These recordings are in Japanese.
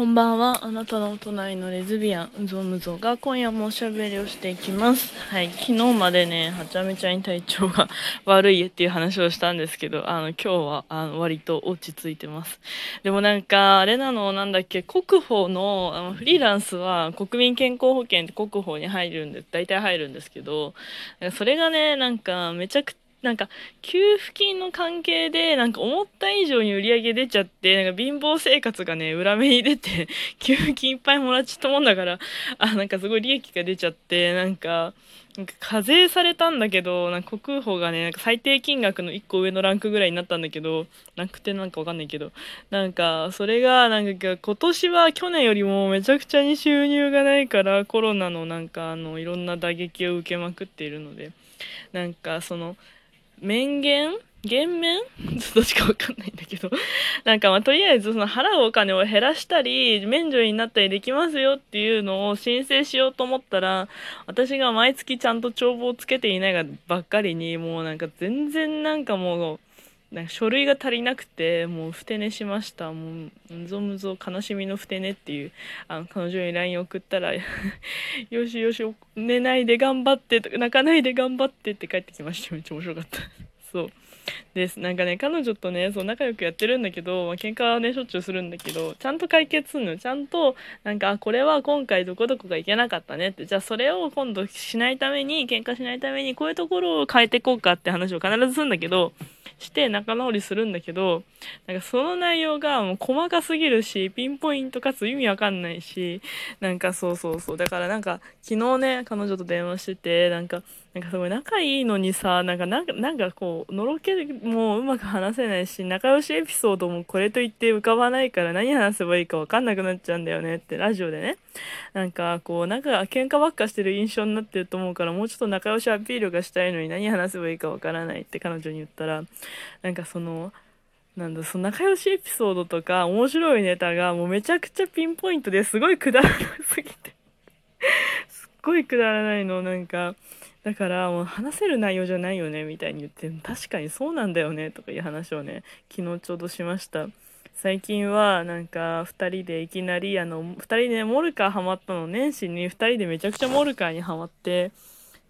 こんばんは。あなたの隣のレズビアン、うぞむぞが今夜もおしゃべりをしていきます。はい。昨日までね、はちゃめちゃに体調が 悪いっていう話をしたんですけど、あの、今日は、あの、割と落ち着いてます。でもなんか、あれなの、なんだっけ、国保の、あの、フリーランスは国民健康保険って国保に入るんで、大体入るんですけど、それがね、なんか、めちゃくちゃなんか、給付金の関係で、なんか思った以上に売り上げ出ちゃって、なんか貧乏生活がね、裏目に出て、給付金いっぱいもらっちゃったもんだから、あ、なんかすごい利益が出ちゃって、なんか、なんか課税されたんだけど、なんか国保がね、なんか最低金額の1個上のランクぐらいになったんだけど、ランクってなんかわかんないけど、なんか、それが、なんか今年は去年よりもめちゃくちゃに収入がないから、コロナのなんかあの、いろんな打撃を受けまくっているので、なんかその、面言減免どっちかわかんないんだけど。なんかまあとりあえずその払うお金を減らしたり免除になったりできますよっていうのを申請しようと思ったら私が毎月ちゃんと帳簿をつけていないがばっかりにもうなんか全然なんかもうなんか書類が足りなくてもうふて寝しました。もうむぞむぞ悲しみのふて寝っていうあの彼女に LINE 送ったら よしよし寝ないで頑張って泣かないで頑張ってって帰ってきました。めっちゃ面白かった。そう。です。なんかね彼女とねそう仲良くやってるんだけど、まあ、喧嘩はねしょっちゅうするんだけどちゃんと解決するのちゃんとなんかこれは今回どこどこがいけなかったねって。じゃあそれを今度しないために喧嘩しないためにこういうところを変えていこうかって話を必ずするんだけどして仲直りするんだけど、なんかその内容がもう細かすぎるし、ピンポイントかつ意味わかんないし、なんかそうそうそう。だからなんか昨日ね、彼女と電話してて、なんか、なんかすごい仲いいのにさ、なんか、なんか、こう、のろけもうまく話せないし、仲良しエピソードもこれと言って浮かばないから何話せばいいかわかんなくなっちゃうんだよねってラジオでね。なんかこう、なんか喧嘩ばっかしてる印象になってると思うから、もうちょっと仲良しアピールがしたいのに何話せばいいかわからないって彼女に言ったら、なんかその、なんだ、その仲良しエピソードとか面白いネタがもうめちゃくちゃピンポイントですごいくだらなすぎて すっごいくだらないの、なんか、だからもう話せる内容じゃないよねみたいに言って確かにそうなんだよねとかいう話をね昨日ちょうどしました。最近はなんか2人でいきなりあの2人でモルカーハマったの年始に2人でめちゃくちゃモルカーにハマって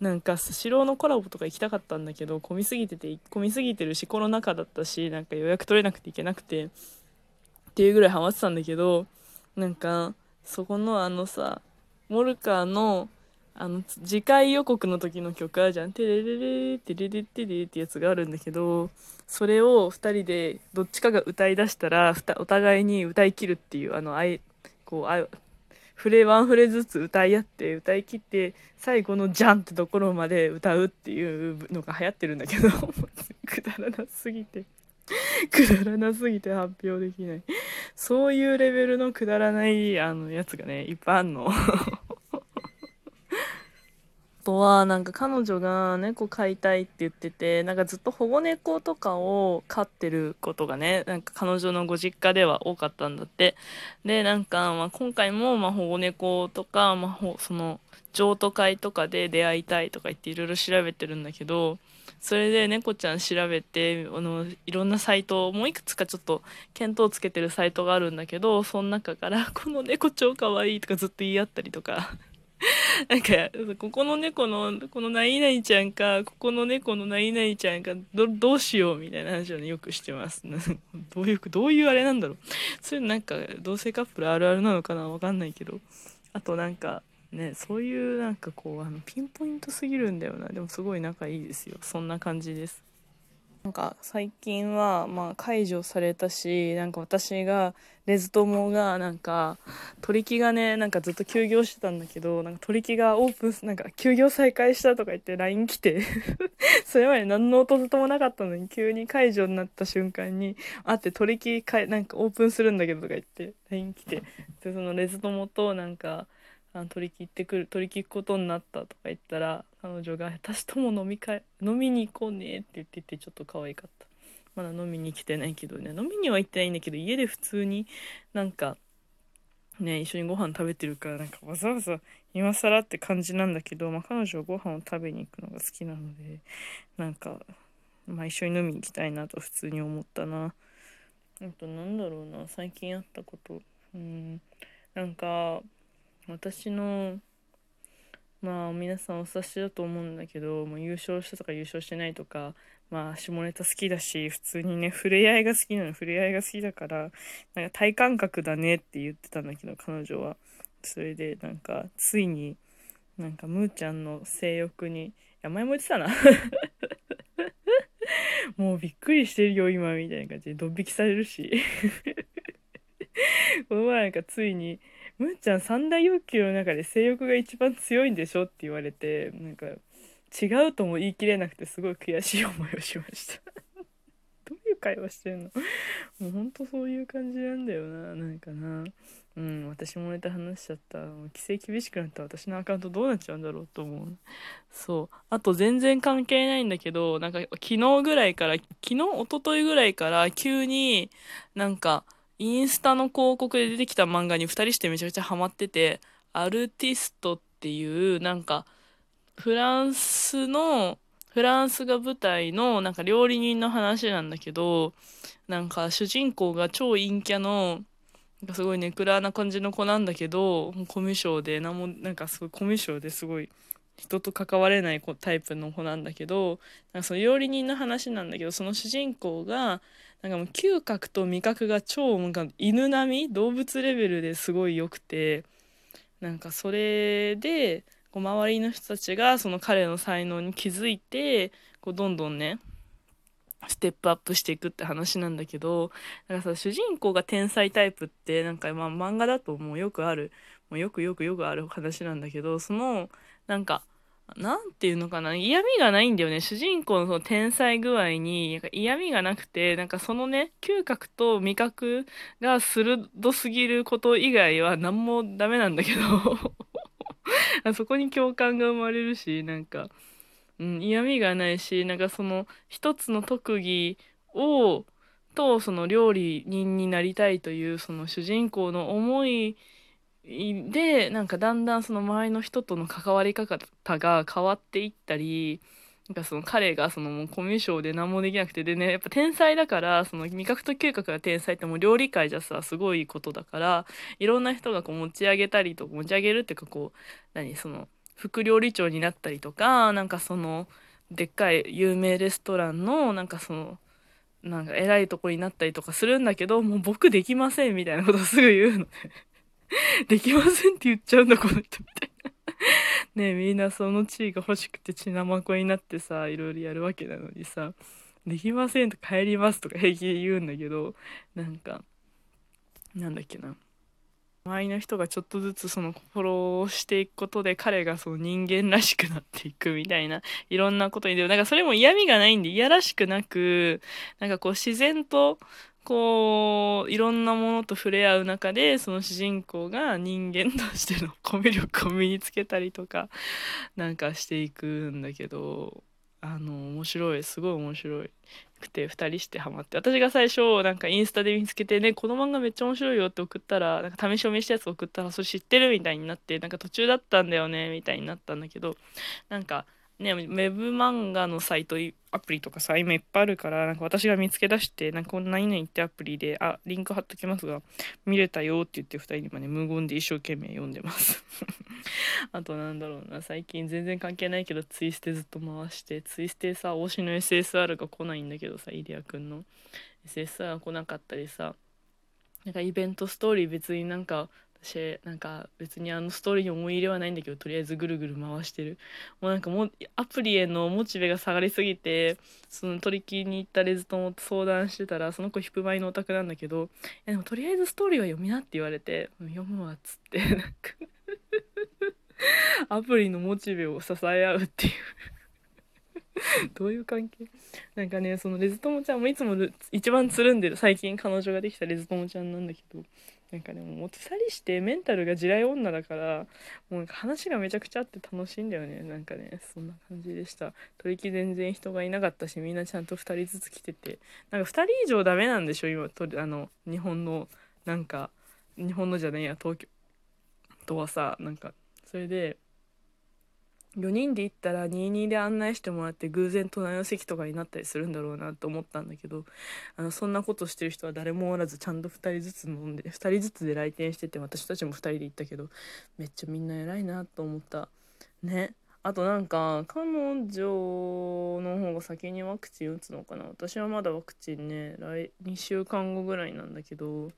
なんかスシローのコラボとか行きたかったんだけど混みすぎてて混みすぎてるしコロナ禍だったしなんか予約取れなくて行けなくてっていうぐらいハマってたんだけどなんかそこのあのさモルカーのあの次回予告の時の曲あるじゃん「テレレレテレレテレ」ってやつがあるんだけどそれを2人でどっちかが歌いだしたらお互いに歌い切るっていうあのあいこうあフレワンフレずつ歌い合って歌い切って最後の「ジャン」ってところまで歌うっていうのが流行ってるんだけど くだらなすぎて。くだらなすぎて発表できない。そういうレベルのくだらないあのやつがねいっぱいあんの。とはなんか彼女が猫飼いたいって言っててなんかずっと保護猫とかを飼ってることがねなんか彼女のご実家では多かったんだって。でなんか、まあ、今回もま保護猫とか、まあ、その譲渡会とかで出会いたいとか言っていろいろ調べてるんだけどそれで猫ちゃん調べてあのいろんなサイトもういくつかちょっと見当つけてるサイトがあるんだけどその中から「この猫超かわいい」とかずっと言い合ったりとか。なんか、ここの猫の、この何々ちゃんか、ここの猫の何々ちゃんか、ど、どうしようみたいな話をね、よくしてます。どういう、どういうあれなんだろう。そういうなんか、同性カップルあるあるなのかなわかんないけど。あとなんか、ね、そういうなんかこう、あの、ピンポイントすぎるんだよな。でもすごい仲いいですよ。そんな感じです。なんか最近はまあ解除されたしなんか私がレズ友がなんか取り木がねなんかずっと休業してたんだけどなんか取り木がオープンなんか休業再開したとか言って LINE 来て それまで何の音ともなかったのに急に解除になった瞬間に会って取り木かなんかオープンするんだけどとか言って LINE 来てでそのレズ友となんかあの取り切ってくる取り切ることになったとか言ったら彼女が「私とも飲み会飲みに行こうね」って言っててちょっと可愛かったまだ飲みに来てないけどね飲みには行ってないんだけど家で普通になんかね一緒にご飯食べてるからなんかわざわざ今更って感じなんだけど、まあ、彼女はご飯を食べに行くのが好きなのでなんか、まあ、一緒に飲みに行きたいなと普通に思ったな。あとなんだろうな最近あったこと。うんなんか私のまあ皆さんお察しだと思うんだけどもう優勝したとか優勝してないとかまあ下ネタ好きだし普通にね触れ合いが好きなの触れ合いが好きだからなんか体感覚だねって言ってたんだけど彼女は。それでなんかついになんかむーちゃんの性欲にいや前も言ってたな。もうびっくりしてるよ今みたいな感じでドン引きされるし。この前なんかついに「むーちゃん三大欲求の中で性欲が一番強いんでしょ?」って言われてなんか違うとも言い切れなくてすごい悔しい思いをしました。どういう会話してんの？もうほんとそういう感じなんだよな。なんかな。うん私もネタ話しちゃった。規制厳しくなった。私のアカウントどうなっちゃうんだろうと思う。そう。あと全然関係ないんだけどなんか昨日ぐらいから昨日一昨日ぐらいから急になんかインスタの広告で出てきた漫画に2人してめちゃくちゃハマっててアルティストっていうなんかフランスのフランスが舞台のなんか料理人の話なんだけどなんか主人公が超陰キャのなんかすごいネクラな感じの子なんだけどコミュ障で何もなんかすごいコミュ障ですごい人と関われないタイプの子なんだけどなんかその料理人の話なんだけどその主人公がなんかもう嗅覚と味覚が超なんか犬並み動物レベルですごい良くてなんかそれでこう周りの人たちがその彼の才能に気づいてこうどんどんねステップアップしていくって話なんだけどなんかさ主人公が天才タイプってなんかまあ漫画だともうよくあるもうよくよくよくある話なんだけどそのなんかなんていうのかな嫌味がないんだよね。主人公のその天才具合に嫌味がなくてなんかそのね嗅覚と味覚が鋭すぎること以外は何もダメなんだけど。そこに共感が生まれるしなんか、うん、嫌味がないしなんかその一つの特技をとその料理人になりたいというその主人公の思いでなんかだんだんその周りの人との関わり方が変わっていったりなんかその彼がそのもうコミュ障で何もできなくてでねやっぱ天才だからその味覚と嗅覚が天才ってもう料理界じゃさすごいことだからいろんな人がこう持ち上げたりと持ち上げるっていうかこう何その副料理長になったりとかなんかそのでっかい有名レストランのなんかそのなんか偉いとこになったりとかするんだけどもう僕できませんみたいなことをすぐ言うの。できませんって言っちゃうんだ、この人みたいな。ねみんなその地位が欲しくて血生子になってさ、いろいろやるわけなのにさ、できませんと帰りますとか平気で言うんだけど、なんか、なんだっけな。周りの人がちょっとずつそのフォローをしていくことで彼がその人間らしくなっていくみたいないろんなことにでもなんかそれも嫌味がないんでいやらしくなくなんかこう自然とこういろんなものと触れ合う中でその主人公が人間としての コミュ力を身につけたりとかなんかしていくんだけどあの面白い。すごい面白いくて2人してハマって。私が最初なんかインスタで見つけてねこの漫画めっちゃ面白いよって送ったらなんか試し読みしたやつ送ったらそれ知ってるみたいになってなんか途中だったんだよねみたいになったんだけどなんかね、ウェブ漫画のサイト、アプリとかさ、今いっぱいあるから、なんか私が見つけ出して、なんかこんな何々ってアプリで、あ、リンク貼っときますが、見れたよって言って2人に今ね、無言で一生懸命読んでます。あとなんだろうな、最近全然関係ないけど、ツイステずっと回して、ツイステさ、推しの SSR が来ないんだけどさ、イデアくんの SSR が来なかったりさ、なんかイベントストーリー別になんか私なんか別にあのストーリーに思い入れはないんだけどとりあえずぐるぐる回してる。もうなんかもアプリへのモチベが下がりすぎてその取り木に行ったレズ友と相談してたらその子ヒップマイのオタクなんだけど「でもとりあえずストーリーは読みな」って言われて「読むわ」っつってなんかアプリのモチベを支え合うっていう。どういう関係？なんかねそのレズ友ちゃんもいつも一番つるんでる。最近彼女ができたレズ友ちゃんなんだけど。なんかでももっさりしてメンタルが地雷女だからもう話がめちゃくちゃあって楽しいんだよね。なんかねそんな感じでした。取り木全然人がいなかったしみんなちゃんと2人ずつ来てて。なんか2人以上ダメなんでしょ今とあの日本のなんか日本のじゃねえや東京とはさなんか。それで4人で行ったら22で案内してもらって偶然隣の席とかになったりするんだろうなと思ったんだけどあのそんなことしてる人は誰もおらずちゃんと2人ずつ飲んで2人ずつで来店してて私たちも2人で行ったけどめっちゃみんな偉いなと思った。ね。あとなんか彼女の方が先にワクチン打つのかな。私はまだワクチンね来2週間後ぐらいなんだけど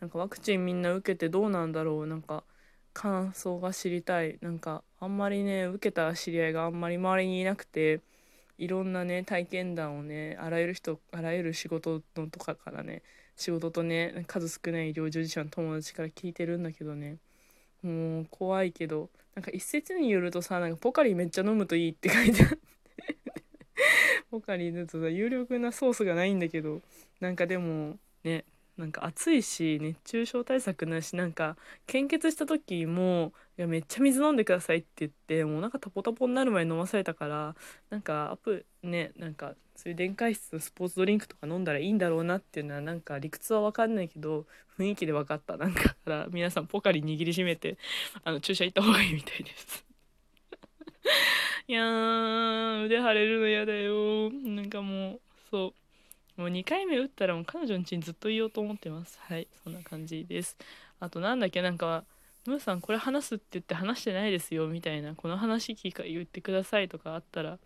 なんかワクチンみんな受けてどうなんだろう。なんか感想が知りたい。なんかあんまりね受けた知り合いがあんまり周りにいなくていろんなね体験談をねあらゆる人あらゆる仕事のとかからね仕事とね数少ない医療従事者の友達から聞いてるんだけどねもう怖いけどなんか一説によるとさなんかポカリめっちゃ飲むといいって書いてあって ポカリだとさ有力なソースがないんだけどなんかでもねなんか暑いし熱中症対策なしなんか献血した時も「いやめっちゃ水飲んでください」って言ってもうなんかタポタポになる前に飲まされたからなんかアップねなんかそういう電解質のスポーツドリンクとか飲んだらいいんだろうなっていうのはなんか理屈は分かんないけど雰囲気で分かった。なんかから皆さんポカリ握りしめてあの注射行った方がいいみたいです。いやー腕腫れるの嫌だよ。なんかもうそう。もう2回目打ったらもう彼女の家にずっといようと思ってます。はいそんな感じです。あとなんだっけなんかムーさんこれ話すって言って話してないですよみたいなこの話聞か言ってくださいとかあったら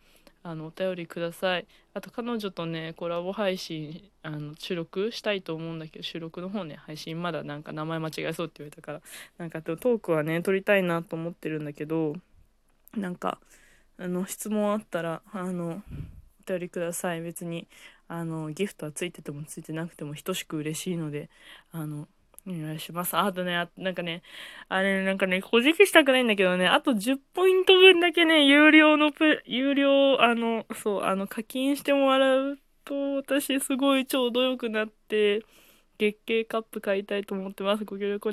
あのお便りください。あと彼女とねコラボ配信あの収録したいと思うんだけど収録の方ね配信まだなんか名前間違えそうって言われたからなんかトークはね撮りたいなと思ってるんだけどなんかあの質問あったらあのお便りください。別にあのギフトはついててもついてなくても等しく嬉しいのであのお願いします。あとね、あなんかね、あれ、なんかね、小じきしたくないんだけどね、あと10ポイント分だけね、有料のプ、有料、あの、そう、あの、課金してもらうと、私すごいちょうどよくなって、月経カップ買いたいと思ってます。ご協力お願い